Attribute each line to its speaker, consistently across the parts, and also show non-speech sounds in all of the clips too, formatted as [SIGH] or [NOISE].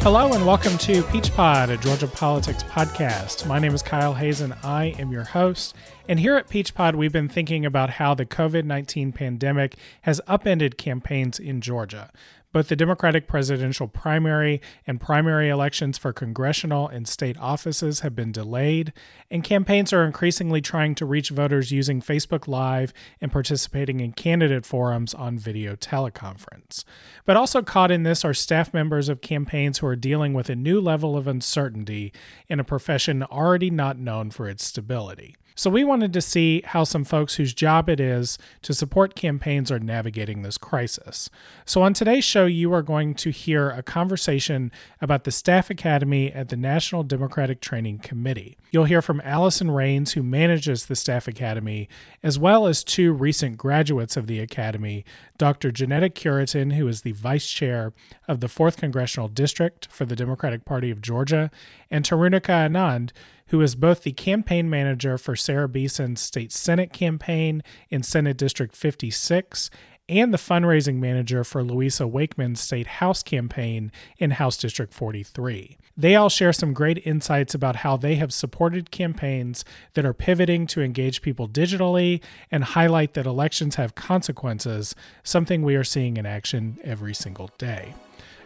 Speaker 1: Hello and welcome to Peach Pod, a Georgia politics podcast. My name is Kyle Hazen. I am your host. And here at Peach Pod, we've been thinking about how the COVID 19 pandemic has upended campaigns in Georgia. Both the Democratic presidential primary and primary elections for congressional and state offices have been delayed, and campaigns are increasingly trying to reach voters using Facebook Live and participating in candidate forums on video teleconference. But also caught in this are staff members of campaigns who are dealing with a new level of uncertainty in a profession already not known for its stability. So we wanted to see how some folks whose job it is to support campaigns are navigating this crisis. So on today's show, you are going to hear a conversation about the Staff Academy at the National Democratic Training Committee. You'll hear from Allison Rains, who manages the Staff Academy, as well as two recent graduates of the Academy, Dr. Janetta Cureton, who is the vice chair of the 4th Congressional District for the Democratic Party of Georgia, and Tarunika Anand, who is both the campaign manager for Sarah Beeson's state Senate campaign in Senate District 56 and the fundraising manager for Louisa Wakeman's state House campaign in House District 43. They all share some great insights about how they have supported campaigns that are pivoting to engage people digitally and highlight that elections have consequences, something we are seeing in action every single day.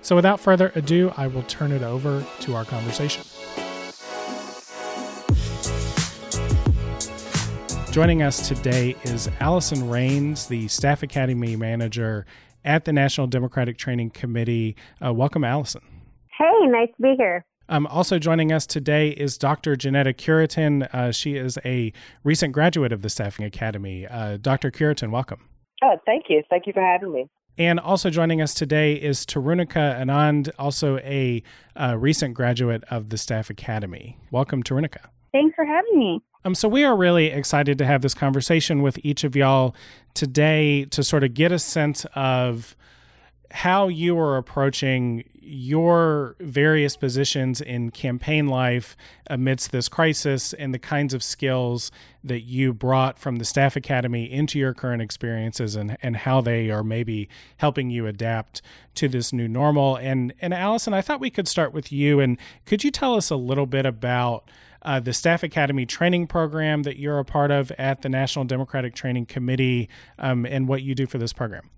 Speaker 1: So, without further ado, I will turn it over to our conversation. Joining us today is Allison Rains, the Staff Academy Manager at the National Democratic Training Committee. Uh, welcome, Allison.
Speaker 2: Hey, nice to be here.
Speaker 1: Um, also joining us today is Dr. Janetta Cureton. Uh, she is a recent graduate of the Staffing Academy. Uh, Dr. Cureton, welcome.
Speaker 3: Oh, thank you. Thank you for having me.
Speaker 1: And also joining us today is Tarunika Anand, also a uh, recent graduate of the Staff Academy. Welcome, Tarunika.
Speaker 2: Thanks for having me.
Speaker 1: Um, so we are really excited to have this conversation with each of y'all today to sort of get a sense of how you are approaching your various positions in campaign life amidst this crisis and the kinds of skills that you brought from the staff academy into your current experiences and, and how they are maybe helping you adapt to this new normal. And and Allison, I thought we could start with you and could you tell us a little bit about uh, the Staff Academy training program that you're a part of at the National Democratic Training Committee um, and what you do for this program.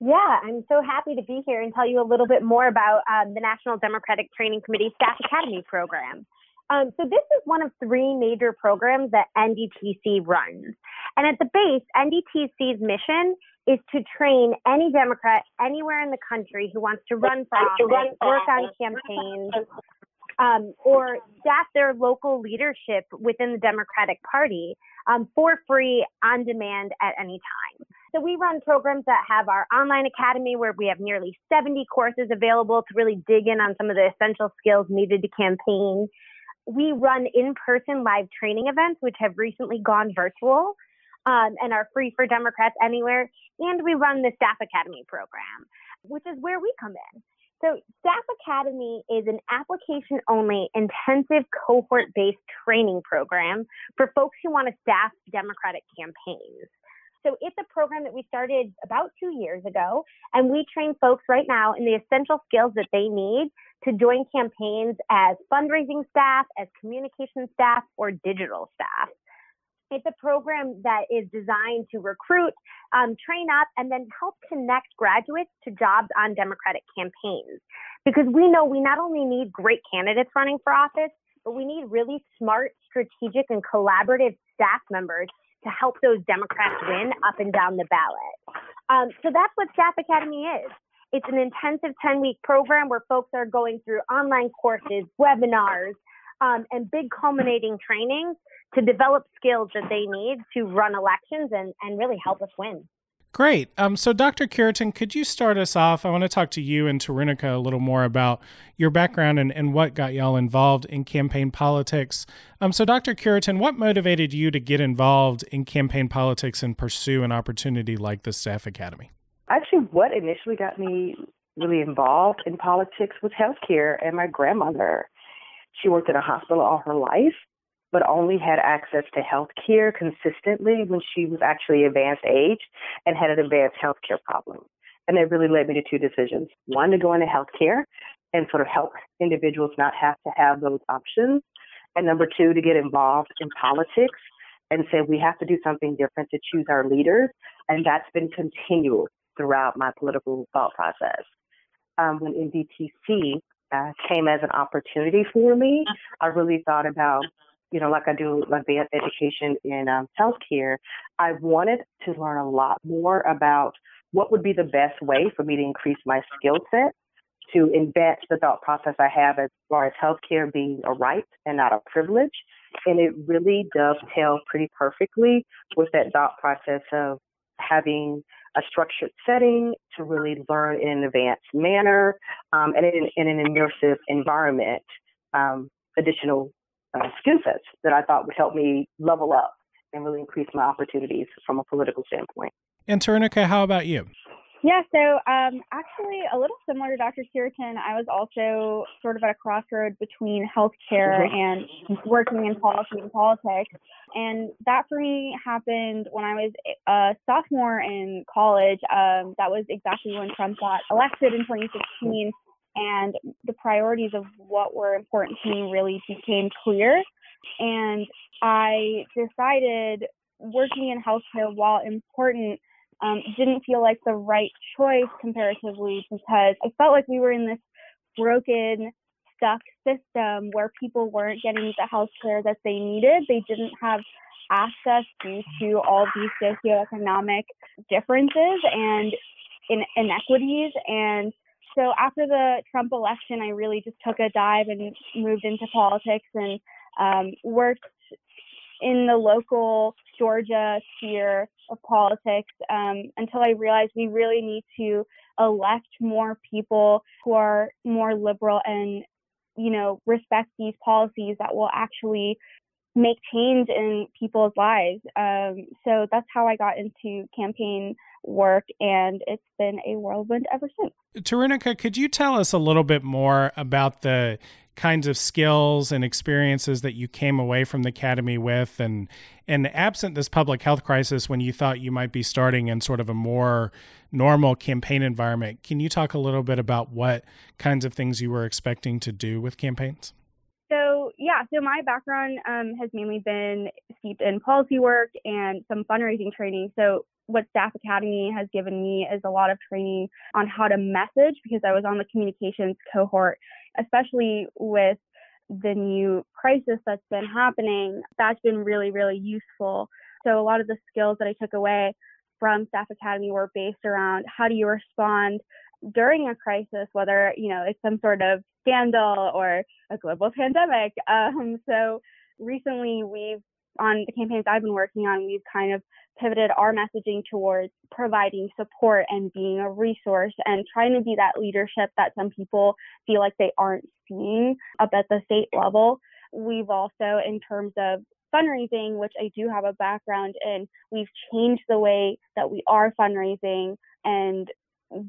Speaker 2: Yeah, I'm so happy to be here and tell you a little bit more about um, the National Democratic Training Committee Staff Academy program. Um, so this is one of three major programs that NDTC runs. And at the base, NDTC's mission is to train any Democrat anywhere in the country who wants to run for office, work on campaigns, um, or staff their local leadership within the Democratic Party um, for free on demand at any time. So we run programs that have our online academy where we have nearly 70 courses available to really dig in on some of the essential skills needed to campaign. We run in-person live training events, which have recently gone virtual. Um, and are free for Democrats anywhere. And we run the Staff Academy program, which is where we come in. So, Staff Academy is an application only intensive cohort based training program for folks who want to staff Democratic campaigns. So, it's a program that we started about two years ago, and we train folks right now in the essential skills that they need to join campaigns as fundraising staff, as communication staff, or digital staff. It's a program that is designed to recruit, um, train up, and then help connect graduates to jobs on Democratic campaigns. Because we know we not only need great candidates running for office, but we need really smart, strategic, and collaborative staff members to help those Democrats win up and down the ballot. Um, so that's what Staff Academy is. It's an intensive 10 week program where folks are going through online courses, webinars, um, and big culminating trainings to develop skills that they need to run elections and, and really help us win.
Speaker 1: Great. Um, so, Dr. Cureton, could you start us off? I want to talk to you and Tarunika a little more about your background and, and what got y'all involved in campaign politics. Um, so, Dr. Cureton, what motivated you to get involved in campaign politics and pursue an opportunity like the Staff Academy?
Speaker 3: Actually, what initially got me really involved in politics was healthcare and my grandmother. She worked in a hospital all her life but only had access to health care consistently when she was actually advanced age and had an advanced health care problem. And that really led me to two decisions. One, to go into healthcare, and sort of help individuals not have to have those options. And number two, to get involved in politics and say we have to do something different to choose our leaders. And that's been continual throughout my political thought process. Um, when NDTC uh, came as an opportunity for me, I really thought about, you know, like I do advanced education in um, healthcare, I wanted to learn a lot more about what would be the best way for me to increase my skill set to invent the thought process I have as far as healthcare being a right and not a privilege. And it really dovetails pretty perfectly with that thought process of having a structured setting to really learn in an advanced manner um, and in, in, an immersive environment, um, additional uh, skill sets that I thought would help me level up and really increase my opportunities from a political standpoint.
Speaker 1: And Tarunika, how about you?
Speaker 4: Yeah, so um, actually, a little similar to Dr. Cureton, I was also sort of at a crossroad between healthcare and working in policy and politics. And that for me happened when I was a sophomore in college. Um, that was exactly when Trump got elected in 2016. And the priorities of what were important to me really became clear. And I decided working in healthcare, while important, um, didn't feel like the right choice comparatively because I felt like we were in this broken, stuck system where people weren't getting the health care that they needed. They didn't have access due to all these socioeconomic differences and in- inequities. And so after the Trump election, I really just took a dive and moved into politics and um, worked in the local Georgia sphere of politics um, until I realized we really need to elect more people who are more liberal and, you know, respect these policies that will actually make change in people's lives. Um, so that's how I got into campaign work, and it's been a whirlwind ever since.
Speaker 1: Tarunika, could you tell us a little bit more about the kinds of skills and experiences that you came away from the academy with and and absent this public health crisis when you thought you might be starting in sort of a more normal campaign environment can you talk a little bit about what kinds of things you were expecting to do with campaigns?
Speaker 4: So yeah so my background um, has mainly been steeped in policy work and some fundraising training. So what Staff Academy has given me is a lot of training on how to message because I was on the communications cohort, especially with the new crisis that's been happening. That's been really, really useful. So, a lot of the skills that I took away from Staff Academy were based around how do you respond during a crisis, whether you know it's some sort of scandal or a global [LAUGHS] pandemic. Um, so recently, we've on the campaigns I've been working on, we've kind of pivoted our messaging towards providing support and being a resource and trying to be that leadership that some people feel like they aren't seeing up at the state level. We've also, in terms of fundraising, which I do have a background in, we've changed the way that we are fundraising and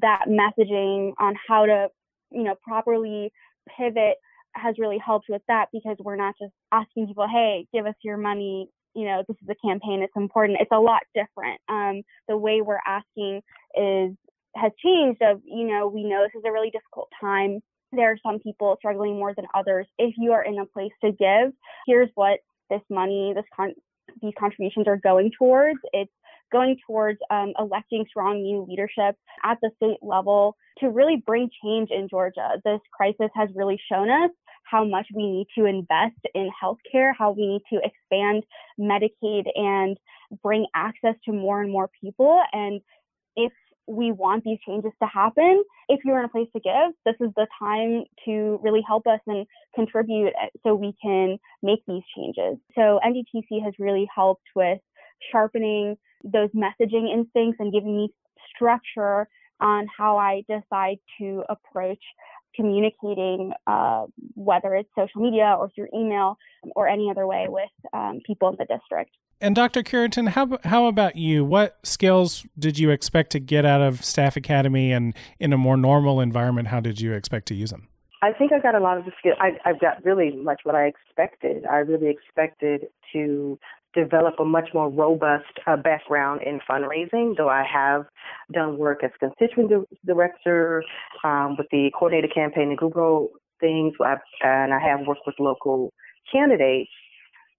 Speaker 4: that messaging on how to, you know, properly pivot has really helped with that because we're not just asking people, hey, give us your money. You know, this is a campaign. It's important. It's a lot different. Um, the way we're asking is has changed. Of you know, we know this is a really difficult time. There are some people struggling more than others. If you are in a place to give, here's what this money, this con- these contributions are going towards. It's going towards um, electing strong new leadership at the state level to really bring change in Georgia. This crisis has really shown us how much we need to invest in healthcare, how we need to expand Medicaid and bring access to more and more people. And if we want these changes to happen, if you're in a place to give, this is the time to really help us and contribute uh, so we can make these changes. So NDTC has really helped with sharpening those messaging instincts and giving me structure on how I decide to approach communicating, uh, whether it's social media or through email or any other way with um, people in the district.
Speaker 1: And Dr. Cureton, how how about you? What skills did you expect to get out of Staff Academy, and in a more normal environment, how did you expect to use them?
Speaker 3: I think I got a lot of the skills. I, I've got really much what I expected. I really expected to develop a much more robust uh, background in fundraising, though I have done work as constituent director um, with the coordinated campaign and Google things, and I have worked with local candidates.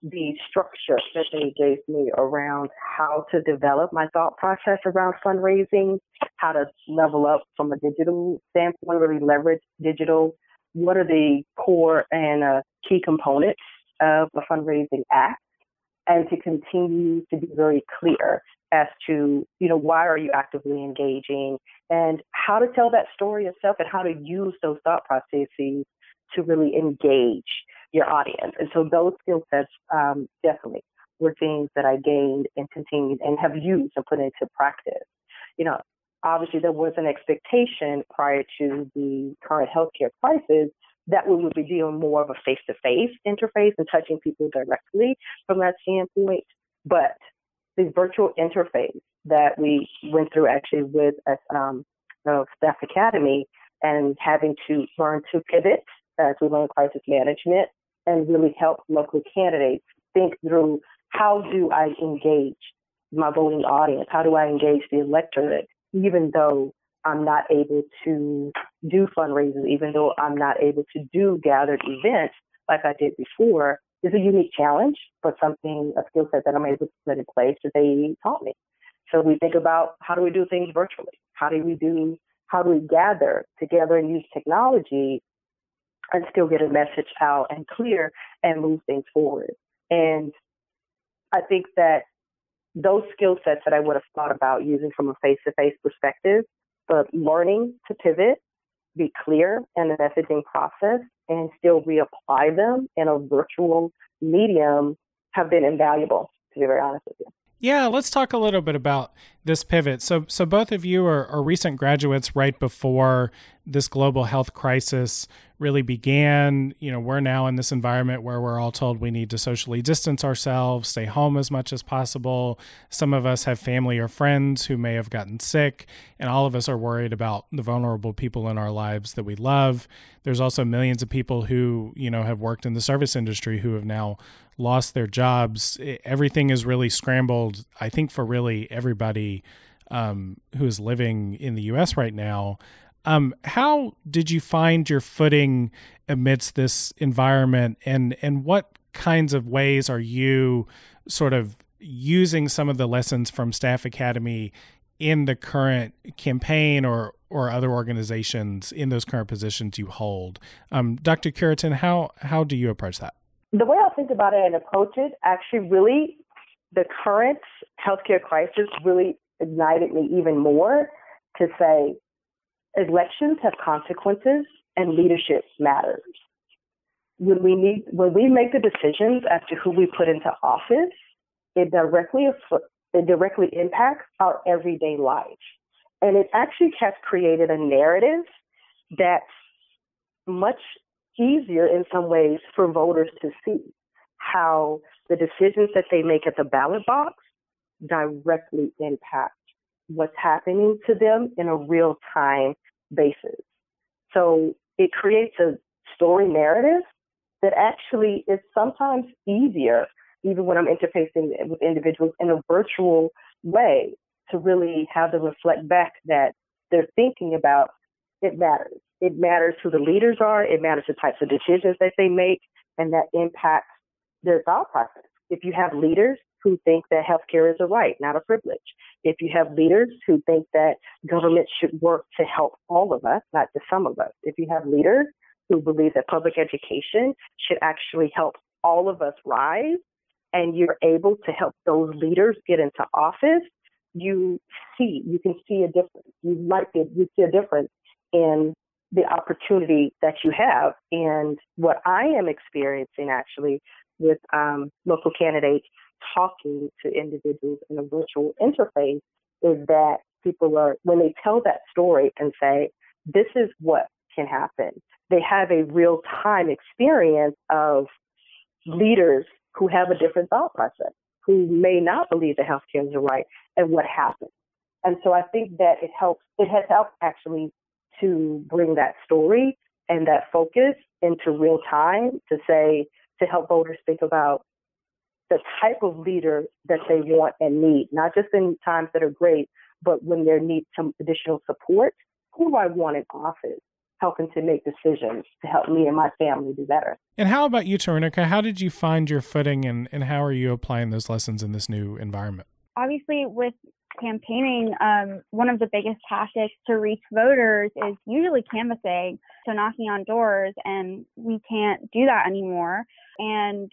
Speaker 3: The structure that they gave me around how to develop my thought process around fundraising, how to level up from a digital standpoint, really leverage digital. What are the core and uh, key components of a fundraising act? And to continue to be very clear as to, you know, why are you actively engaging and how to tell that story yourself and how to use those thought processes to really engage your audience. And so those skill sets um, definitely were things that I gained and continued and have used and put into practice. You know, obviously there was an expectation prior to the current healthcare crisis that we would be doing more of a face to face interface and touching people directly from that standpoint. But the virtual interface that we went through actually with um, Staff Academy and having to learn to pivot as we learn crisis management and really help local candidates think through how do I engage my voting audience? How do I engage the electorate, even though I'm not able to do fundraisers, even though I'm not able to do gathered events like I did before, is a unique challenge, but something, a skill set that I'm able to put in place that they taught me. So we think about how do we do things virtually? How do we do, how do we gather together and use technology and still get a message out and clear and move things forward? And I think that those skill sets that I would have thought about using from a face to face perspective but learning to pivot, be clear in the messaging process, and still reapply them in a virtual medium have been invaluable, to be very honest with you.
Speaker 1: Yeah, let's talk a little bit about this pivot. So, so both of you are, are recent graduates right before this global health crisis really began. You know, we're now in this environment where we're all told we need to socially distance ourselves, stay home as much as possible. Some of us have family or friends who may have gotten sick, and all of us are worried about the vulnerable people in our lives that we love. There's also millions of people who, you know, have worked in the service industry who have now lost their jobs. Everything is really scrambled, I think, for really everybody um, who is living in the US right now. Um, how did you find your footing amidst this environment, and and what kinds of ways are you sort of using some of the lessons from Staff Academy in the current campaign or or other organizations in those current positions you hold? Um, Dr. Cureton, how how do you approach that?
Speaker 3: The way I think about it and approach it, actually, really, the current healthcare crisis really ignited me even more to say elections have consequences and leadership matters. When we need, when we make the decisions as to who we put into office, it directly it directly impacts our everyday life, and it actually has created a narrative that's much easier in some ways for voters to see how the decisions that they make at the ballot box directly impact what's happening to them in a real time basis. So it creates a story narrative that actually is sometimes easier, even when I'm interfacing with individuals in a virtual way, to really have them reflect back that they're thinking about it matters. It matters who the leaders are, it matters the types of decisions that they make, and that impacts their thought process. If you have leaders who think that healthcare is a right, not a privilege. If you have leaders who think that government should work to help all of us, not just some of us. If you have leaders who believe that public education should actually help all of us rise, and you're able to help those leaders get into office, you see, you can see a difference. You might be, you see a difference in the opportunity that you have. And what I am experiencing actually with um, local candidates talking to individuals in a virtual interface is that people are, when they tell that story and say, this is what can happen, they have a real time experience of leaders who have a different thought process, who may not believe that healthcare is a right and what happens. And so I think that it helps, it has helped actually to bring that story and that focus into real time to say, to help voters think about the type of leader that they want and need, not just in times that are great, but when they need some additional support. Who do I want in office? helping to make decisions to help me and my family do better.
Speaker 1: And how about you, Tarunika? How did you find your footing and, and how are you applying those lessons in this new environment?
Speaker 4: Obviously, with campaigning, um, one of the biggest tactics to reach voters is usually canvassing, so knocking on doors, and we can't do that anymore. And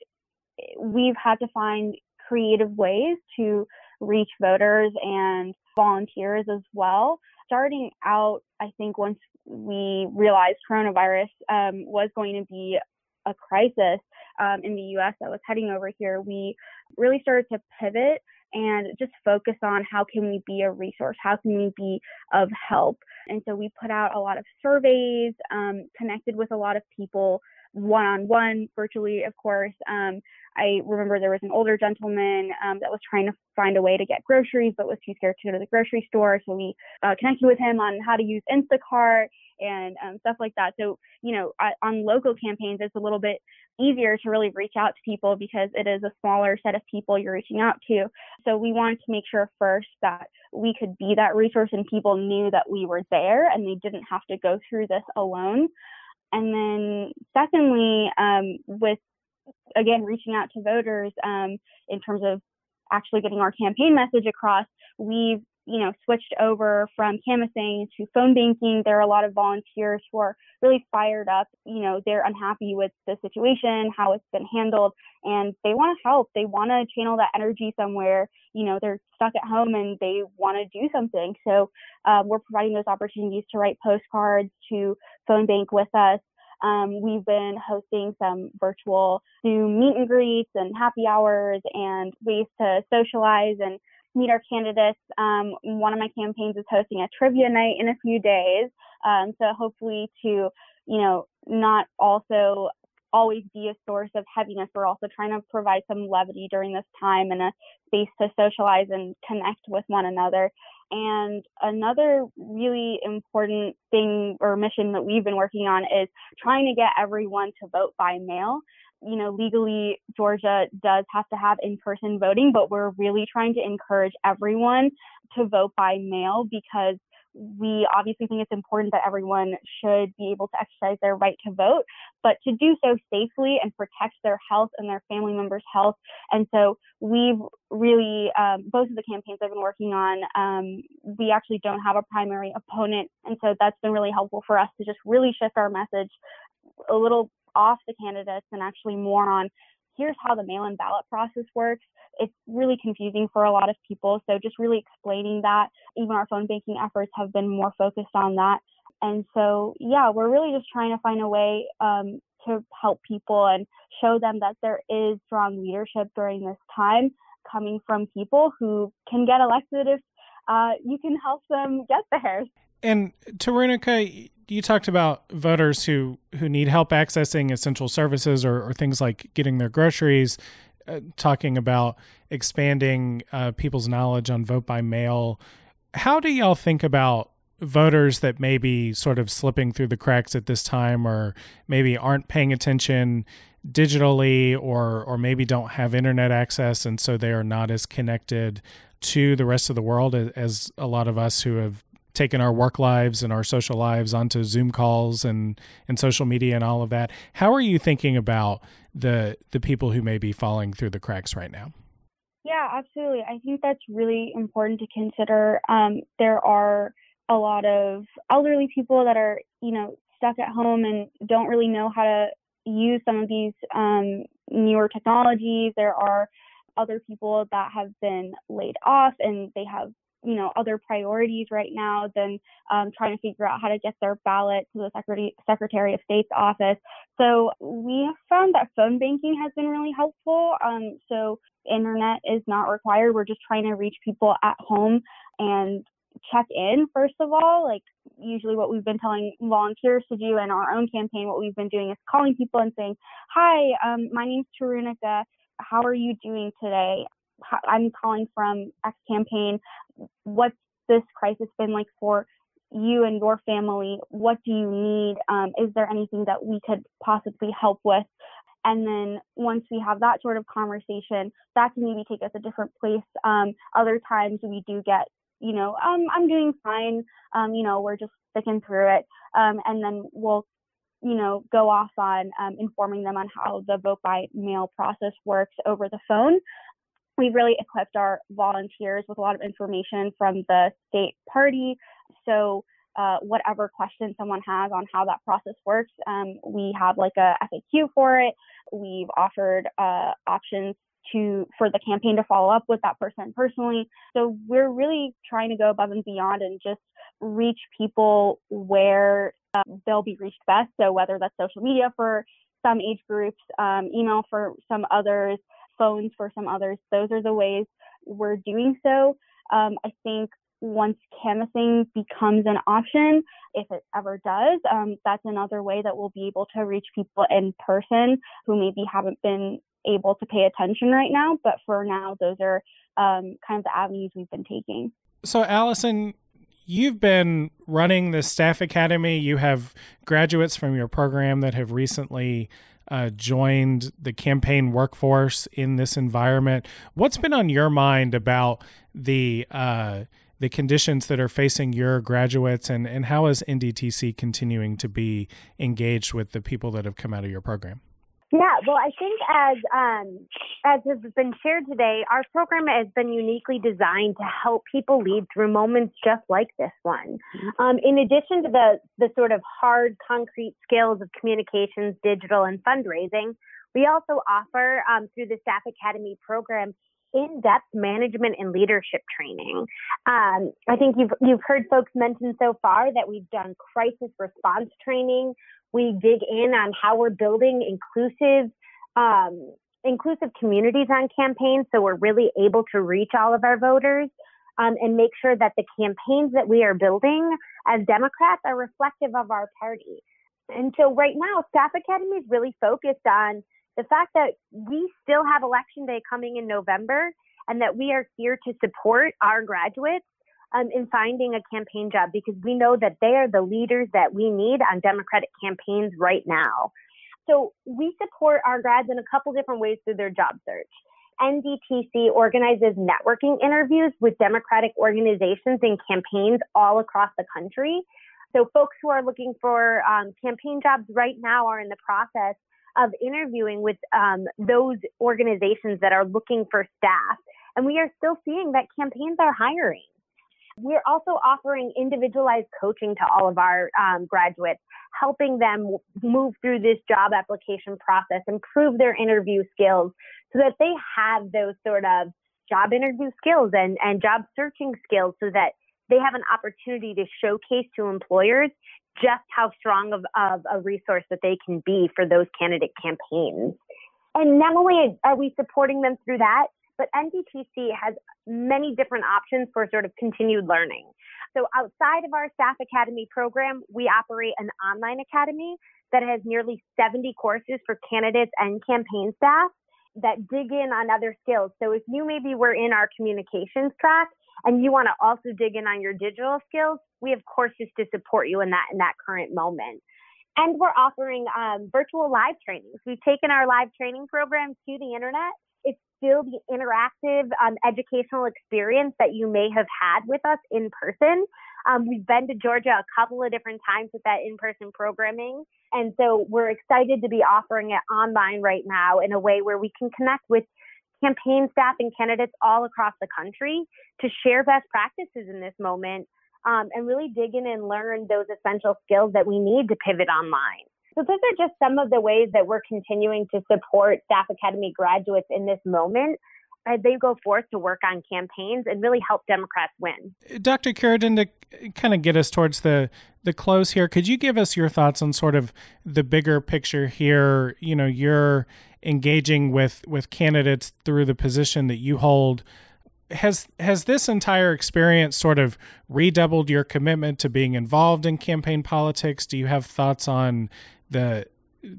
Speaker 4: we've had to find creative ways to reach voters and volunteers as well. Starting out, I think once we realized coronavirus um, was going to be a crisis um, in the US that was heading over here, we really started to pivot and just focus on how can we be a resource how can we be of help and so we put out a lot of surveys um, connected with a lot of people one on one, virtually, of course. Um, I remember there was an older gentleman um, that was trying to find a way to get groceries, but was too scared to go to the grocery store. So we uh, connected with him on how to use Instacart and um, stuff like that. So, you know, I, on local campaigns, it's a little bit easier to really reach out to people because it is a smaller set of people you're reaching out to. So we wanted to make sure first that we could be that resource and people knew that we were there and they didn't have to go through this alone. And then, secondly, um, with again reaching out to voters um, in terms of actually getting our campaign message across, we've you know switched over from canvassing to phone banking. There are a lot of volunteers who are really fired up. You know, they're unhappy with the situation, how it's been handled, and they want to help. They want to channel that energy somewhere. You know, they're stuck at home and they want to do something. So um, we're providing those opportunities to write postcards, to phone bank with us. Um, we've been hosting some virtual Zoom meet and greets and happy hours and ways to socialize and meet our candidates. Um, one of my campaigns is hosting a trivia night in a few days. Um, so hopefully to, you know, not also always be a source of heaviness. We're also trying to provide some levity during this time and a space to socialize and connect with one another. And another really important thing or mission that we've been working on is trying to get everyone to vote by mail. You know, legally, Georgia does have to have in person voting, but we're really trying to encourage everyone to vote by mail because we obviously think it's important that everyone should be able to exercise their right to vote, but to do so safely and protect their health and their family members' health. And so we've really, um, both of the campaigns I've been working on, um, we actually don't have a primary opponent. And so that's been really helpful for us to just really shift our message a little off the candidates and actually more on here's how the mail in ballot process works it's really confusing for a lot of people. So just really explaining that. Even our phone banking efforts have been more focused on that. And so, yeah, we're really just trying to find a way um, to help people and show them that there is strong leadership during this time coming from people who can get elected if uh, you can help them get there.
Speaker 1: And Tarunika, you talked about voters who, who need help accessing essential services or, or things like getting their groceries. Uh, talking about expanding uh, people's knowledge on vote by mail. How do y'all think about voters that may be sort of slipping through the cracks at this time or maybe aren't paying attention digitally or or maybe don't have internet access and so they are not as connected to the rest of the world as, as a lot of us who have taken our work lives and our social lives onto Zoom calls and and social media and all of that. How are you thinking about the the people who may be falling through the cracks right now?
Speaker 4: Yeah, absolutely. I think that's really important to consider. Um, there are a lot of elderly people that are, you know, stuck at home and don't really know how to use some of these um, newer technologies. There are other people that have been laid off and they have you know other priorities right now than um, trying to figure out how to get their ballot to the Secretary Secretary of State's office. So we have found that phone banking has been really helpful. Um, so internet is not required. We're just trying to reach people at home and check in first of all like usually what we've been telling volunteers to do in our own campaign what we've been doing is calling people and saying hi um, my name's tarunika how are you doing today I'm calling from X campaign. What's this crisis been like for you and your family? What do you need? Um, is there anything that we could possibly help with? and then once we have that sort of conversation, that can maybe take us a different place. Um, other times we do get, you know, um, I'm doing fine. Um, you know, we're just sticking through it. Um, and then we'll, you know, go off on um, informing them on how the vote by mail process works over the phone. We've really equipped our volunteers with a lot of information from the state party. So uh, whatever question someone has on how that process works. Um, we have like a FAQ for it. We've offered uh, options to for the campaign to follow up with that person personally. So we're really trying to go above and beyond and just reach people where uh, they'll be reached best. So whether that's social media for some age groups, um, email for some others, phones for some others, those are the ways we're doing so. Um, I think once canvassing becomes an option, if it ever does, um, that's another way that we'll be able to reach people in person who maybe haven't been able to pay attention right now. But for now, those are um, kind of the avenues we've been taking.
Speaker 1: So, Allison, you've been running the staff academy. You have graduates from your program that have recently uh, joined the campaign workforce in this environment. What's been on your mind about the uh, the conditions that are facing your graduates and, and how is NDTC continuing to be engaged with the people that have come out of your program?
Speaker 2: Yeah, well, I think as um, as has been shared today, our program has been uniquely designed to help people lead through moments just like this one. Mm-hmm. Um, in addition to the the sort of hard, concrete skills of communications, digital, and fundraising, we also offer um, through the Staff Academy program in-depth management and leadership training. Um, I think you've you've heard folks mention so far that we've done crisis response training. We dig in on how we're building inclusive um, inclusive communities on campaigns, so we're really able to reach all of our voters. Um, and make sure that the campaigns that we are building as Democrats are reflective of our party. And so right now, Staff Academy is really focused on the fact that we still have election day coming in November and that we are here to support our graduates um, in finding a campaign job because we know that they are the leaders that we need on Democratic campaigns right now. So we support our grads in a couple different ways through their job search. NDTC organizes networking interviews with Democratic organizations and campaigns all across the country. So folks who are looking for um, campaign jobs right now are in the process of interviewing with um, those organizations that are looking for staff. And we are still seeing that campaigns are hiring. We're also offering individualized coaching to all of our um, graduates, helping them move through this job application process, improve their interview skills so that they have those sort of job interview skills and, and job searching skills so that they have an opportunity to showcase to employers just how strong of, of a resource that they can be for those candidate campaigns. And not only are we supporting them through that, but NDTC has many different options for sort of continued learning. So outside of our staff academy program, we operate an online academy that has nearly 70 courses for candidates and campaign staff that dig in on other skills. So if you maybe were in our communications track and you want to also dig in on your digital skills, we have courses to support you in that in that current moment. And we're offering um, virtual live trainings. We've taken our live training program to the internet. Still the interactive um, educational experience that you may have had with us in person. Um, we've been to Georgia a couple of different times with that in person programming. And so we're excited to be offering it online right now in a way where we can connect with campaign staff and candidates all across the country to share best practices in this moment um, and really dig in and learn those essential skills that we need to pivot online. So those are just some of the ways that we're continuing to support Staff Academy graduates in this moment as they go forth to work on campaigns and really help Democrats win.
Speaker 1: Dr. Cureton, to kind of get us towards the the close here, could you give us your thoughts on sort of the bigger picture here? You know, you're engaging with with candidates through the position that you hold has has this entire experience sort of redoubled your commitment to being involved in campaign politics? Do you have thoughts on the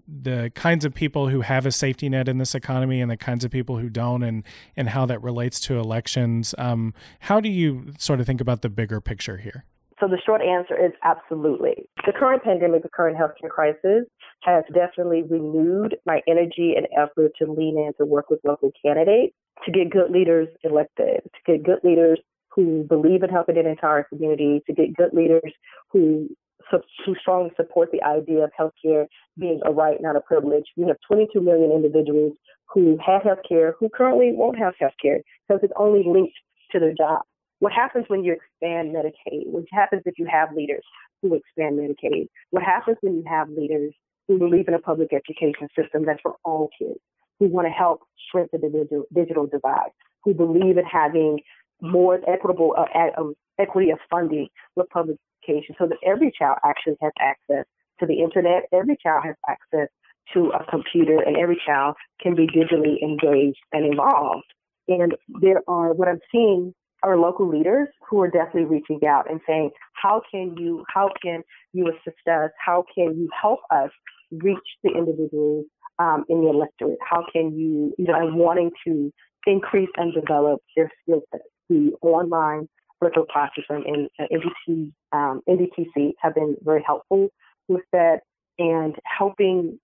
Speaker 1: the kinds of people who have a safety net in this economy and the kinds of people who don't, and and how that relates to elections? Um, how do you sort of think about the bigger picture here?
Speaker 3: So the short answer is absolutely. The current pandemic, the current healthcare crisis has definitely renewed my energy and effort to lean in to work with local candidates to get good leaders elected, to get good leaders who believe in helping an entire community, to get good leaders who who strongly support the idea of healthcare being a right, not a privilege. We have 22 million individuals who have healthcare who currently won't have healthcare because it's only linked to their job. What happens when you expand Medicaid? What happens if you have leaders who expand Medicaid? What happens when you have leaders who believe in a public education system that's for all kids, who want to help shrink the digital, digital divide, who believe in having more equitable uh, um, equity of funding with public education so that every child actually has access to the internet, every child has access to a computer, and every child can be digitally engaged and involved. And there are what I'm seeing are local leaders who are definitely reaching out and saying, how can you how can you assist us? How can you help us reach the individuals um, in the electorate? How can you, you know, wanting to increase and develop their skill sets. The online virtual classes and, and NDT, um, NDTC have been very helpful with that and helping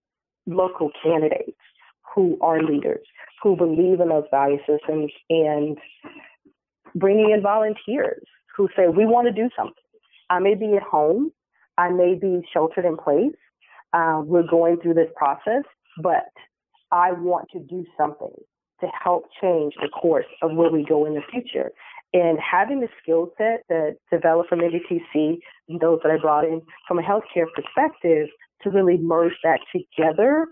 Speaker 3: local candidates who are leaders, who believe in those value systems and bringing in volunteers who say, we want to do something. I may be at home. I may be sheltered in place. Uh, we're going through this process, but I want to do something to help change the course of where we go in the future. And having the skill set that developed from NDTC and those that I brought in from a healthcare perspective to really merge that together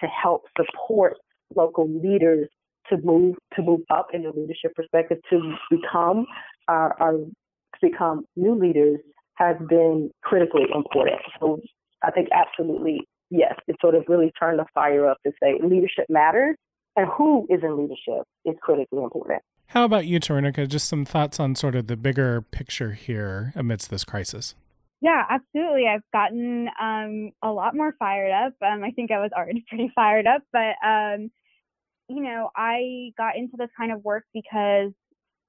Speaker 3: to help support local leaders to move to move up in the leadership perspective to become our, our to become new leaders has been critically important. So I think absolutely yes, it sort of really turned the fire up to say leadership matters and who is in leadership is critically important.
Speaker 1: How about you, Tarunika? Just some thoughts on sort of the bigger picture here amidst this crisis.
Speaker 4: Yeah, absolutely. I've gotten um, a lot more fired up. Um, I think I was already [LAUGHS] pretty fired up, but um, you know, I got into this kind of work because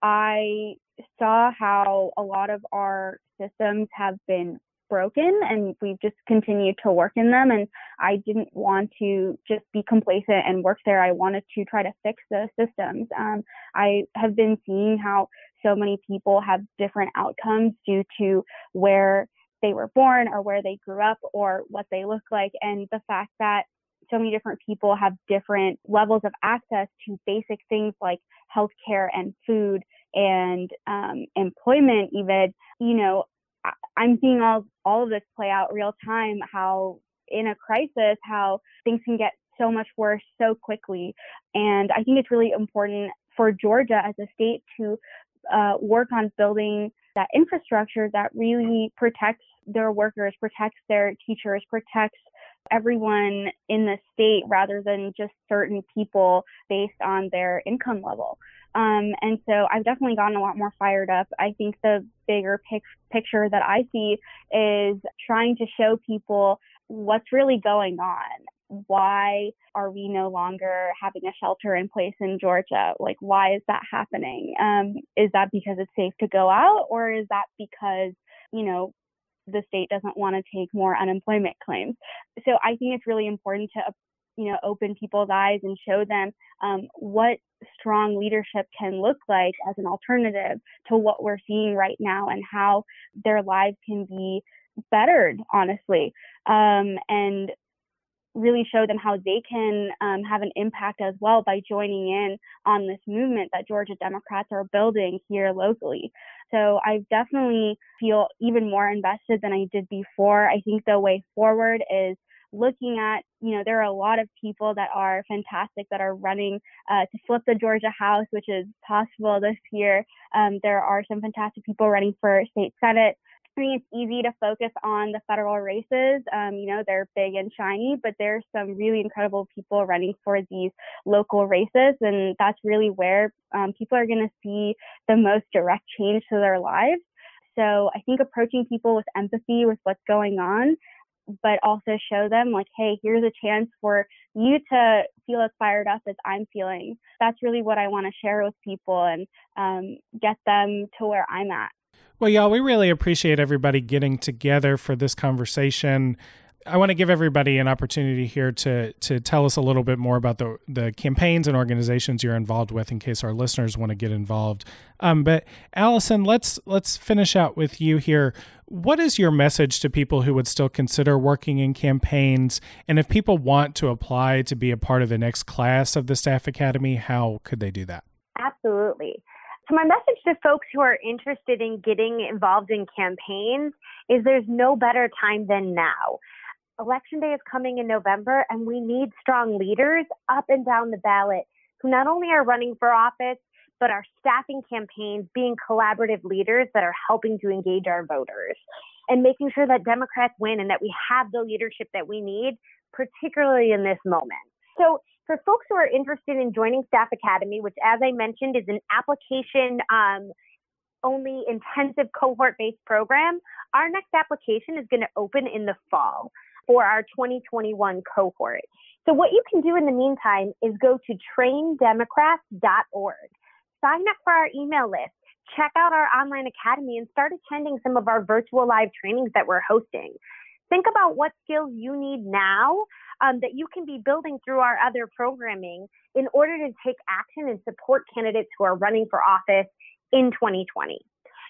Speaker 4: I saw how a lot of our systems have been broken and we've just continued to work in them and I didn't want to just be complacent and work there. I wanted to try to fix the systems. Um, I have been seeing how so many people have different outcomes due to where they were born or where they grew up or what they look like and the fact that so many different people have different levels of access to basic things like healthcare and food and um, employment even you know I'm seeing all all of this play out real time. How in a crisis, how things can get so much worse so quickly, and I think it's really important for Georgia as a state to uh, work on building that infrastructure that really protects their workers, protects their teachers, protects everyone in the state rather than just certain people based on their income level. Um, and so I've definitely gotten a lot more fired up. I think the bigger pic- picture that I see is trying to show people what's really going on. Why are we no longer having a shelter in place in Georgia? Like, why is that happening? Um, is that because it's safe to go out, or is that because, you know, the state doesn't want to take more unemployment claims? So I think it's really important to you know open people's eyes and show them um, what strong leadership can look like as an alternative to what we're seeing right now and how their lives can be bettered honestly um, and really show them how they can um, have an impact as well by joining in on this movement that Georgia Democrats are building here locally. So I definitely feel even more invested than I did before. I think the way forward is looking at, you know, there are a lot of people that are fantastic that are running uh, to flip the Georgia House, which is possible this year. Um, there are some fantastic people running for state senate. I think it's easy to focus on the federal races. Um, you know, they're big and shiny, but there's some really incredible people running for these local races. And that's really where um, people are going to see the most direct change to their lives. So I think approaching people with empathy with what's going on but also show them like, hey, here's a chance for you to feel as fired up as I'm feeling. That's really what I want to share with people and um, get them to where I'm at.
Speaker 1: Well, y'all, we really appreciate everybody getting together for this conversation. I want to give everybody an opportunity here to to tell us a little bit more about the the campaigns and organizations you're involved with, in case our listeners want to get involved. Um, but Allison, let's let's finish out with you here. What is your message to people who would still consider working in campaigns? And if people want to apply to be a part of the next class of the Staff Academy, how could they do that?
Speaker 2: Absolutely. So, my message to folks who are interested in getting involved in campaigns is there's no better time than now. Election day is coming in November, and we need strong leaders up and down the ballot who not only are running for office, but are staffing campaigns, being collaborative leaders that are helping to engage our voters and making sure that Democrats win and that we have the leadership that we need, particularly in this moment. So, for folks who are interested in joining Staff Academy, which, as I mentioned, is an application um, only intensive cohort based program, our next application is going to open in the fall for our 2021 cohort. So, what you can do in the meantime is go to traindemocrats.org, sign up for our email list, check out our online academy, and start attending some of our virtual live trainings that we're hosting. Think about what skills you need now um, that you can be building through our other programming in order to take action and support candidates who are running for office in 2020.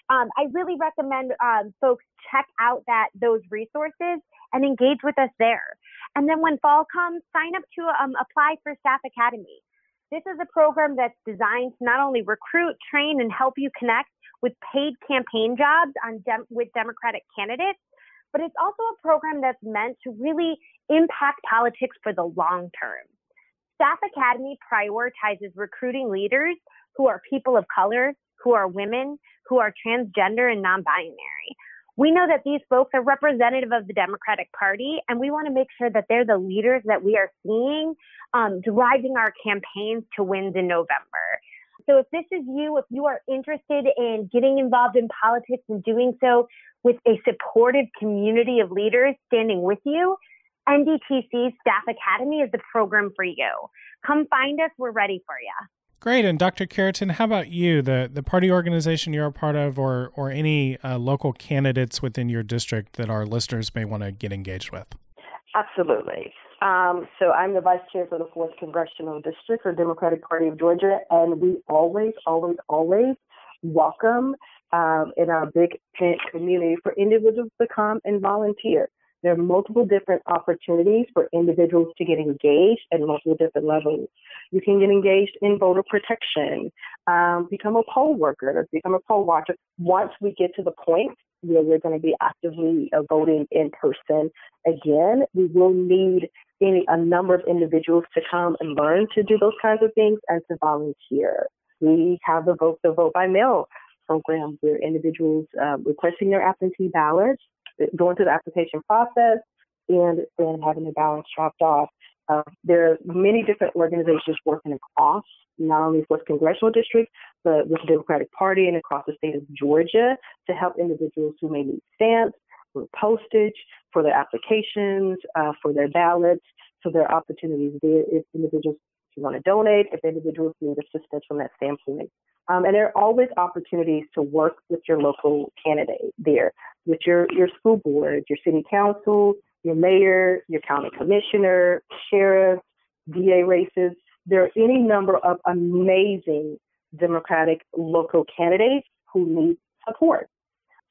Speaker 2: Um, I really recommend um, folks check out that those resources and engage with us there. And then when fall comes, sign up to um, apply for Staff Academy. This is a program that's designed to not only recruit, train, and help you connect with paid campaign jobs on dem- with Democratic candidates, but it's also a program that's meant to really impact politics for the long term. Staff Academy prioritizes recruiting leaders who are people of color, who are women, who are transgender and non binary we know that these folks are representative of the Democratic Party, and we want to make sure that they're the leaders that we are seeing um, driving our campaigns to wins in November. So, if this is you, if you are interested in getting involved in politics and doing so with a supportive community of leaders standing with you, NDTC Staff Academy is the program for you. Come find us, we're ready for you.
Speaker 1: Great. And Dr. Cureton, how about you? The the party organization you're a part of, or or any uh, local candidates within your district that our listeners may want to get engaged with?
Speaker 3: Absolutely. Um, so I'm the vice chair for the fourth congressional district for Democratic Party of Georgia, and we always, always, always welcome um, in our big tent community for individuals to come and volunteer. There are multiple different opportunities for individuals to get engaged at multiple different levels. You can get engaged in voter protection, um, become a poll worker, become a poll watcher. Once we get to the point where we're going to be actively uh, voting in person again, we will need any, a number of individuals to come and learn to do those kinds of things and to volunteer. We have the vote the vote by mail program where individuals uh, requesting their absentee ballots going through the application process and then having the balance dropped off. Uh, there are many different organizations working across not only Fourth Congressional District, but with the Democratic Party and across the state of Georgia to help individuals who may need stamps, for postage, for their applications, uh, for their ballots. So there are opportunities there if individuals want to donate, if individuals need assistance from that standpoint. Um, and there are always opportunities to work with your local candidate there, with your, your school board, your city council, your mayor, your county commissioner, sheriff, DA races. There are any number of amazing Democratic local candidates who need support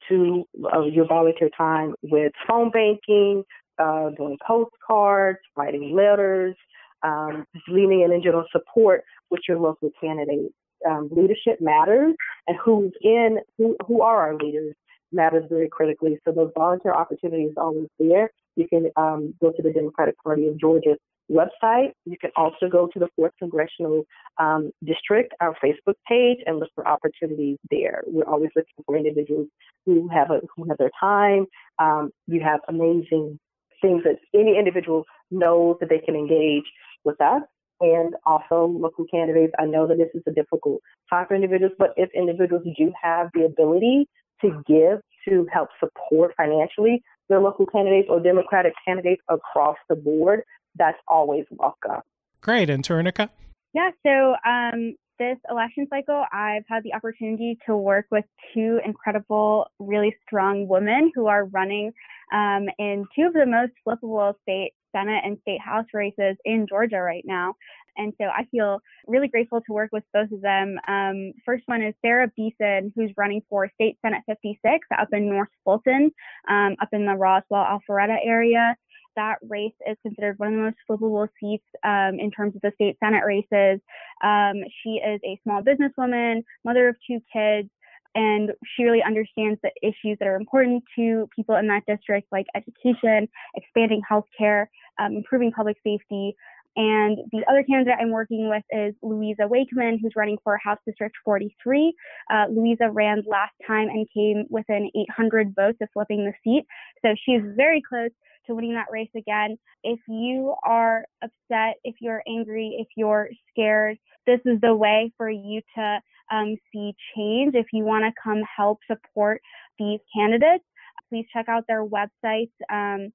Speaker 3: to uh, your volunteer time with phone banking, uh, doing postcards, writing letters, um, leaning in and general support with your local candidate um, leadership matters and who's in, who, who are our leaders matters very critically. So those volunteer opportunities are always there. You can um, go to the Democratic Party of Georgia's website. You can also go to the 4th Congressional um, District, our Facebook page, and look for opportunities there. We're always looking for individuals who have a, who have their time. Um, you have amazing things that any individual knows that they can engage with us and also local candidates. I know that this is a difficult time for individuals, but if individuals do have the ability to give to help support financially their local candidates or Democratic candidates across the board, that's always welcome.
Speaker 1: Great. And Tarunika?
Speaker 4: Yeah, so um, this election cycle, I've had the opportunity to work with two incredible, really strong women who are running um, in two of the most flippable state Senate and state House races in Georgia right now. And so I feel really grateful to work with both of them. Um, first one is Sarah Beeson, who's running for State Senate 56 up in North Fulton, um, up in the Roswell Alpharetta area that race is considered one of the most flippable seats um, in terms of the state senate races. Um, she is a small businesswoman, mother of two kids, and she really understands the issues that are important to people in that district, like education, expanding healthcare, um, improving public safety. And the other candidate I'm working with is Luisa Wakeman, who's running for House District 43. Uh, Luisa ran last time and came within 800 votes of flipping the seat. So she's very close to winning that race again. If you are upset, if you're angry, if you're scared, this is the way for you to um, see change. If you want to come help support these candidates, please check out their websites. Um,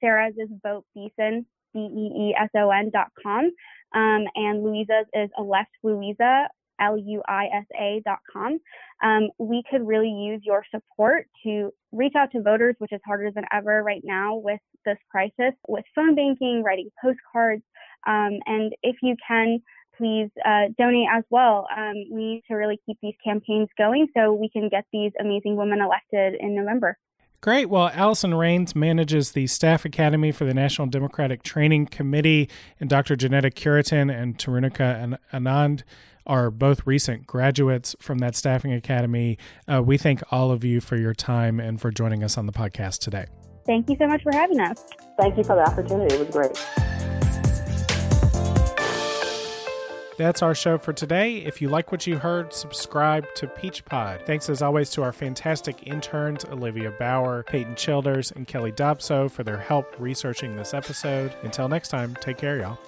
Speaker 4: Sarah's is Vote Beeson, B E E S O N dot com. Um, and Luisa's is Elect Luisa, L-U-I-S-A.com. Um, we could really use your support to reach out to voters, which is harder than ever right now with this crisis, with phone banking, writing postcards, um, and if you can, please uh, donate as well. Um, we need to really keep these campaigns going so we can get these amazing women elected in November.
Speaker 1: Great. Well, Allison Rains manages the Staff Academy for the National Democratic Training Committee, and Dr. Janetta Cureton and Tarunika Anand are both recent graduates from that staffing academy. Uh, we thank all of you for your time and for joining us on the podcast today.
Speaker 4: Thank you so much for having us.
Speaker 3: Thank you for the opportunity. It was great.
Speaker 1: That's our show for today. If you like what you heard, subscribe to Peach Pod. Thanks as always to our fantastic interns, Olivia Bauer, Peyton Childers, and Kelly Dobso for their help researching this episode. Until next time, take care, y'all.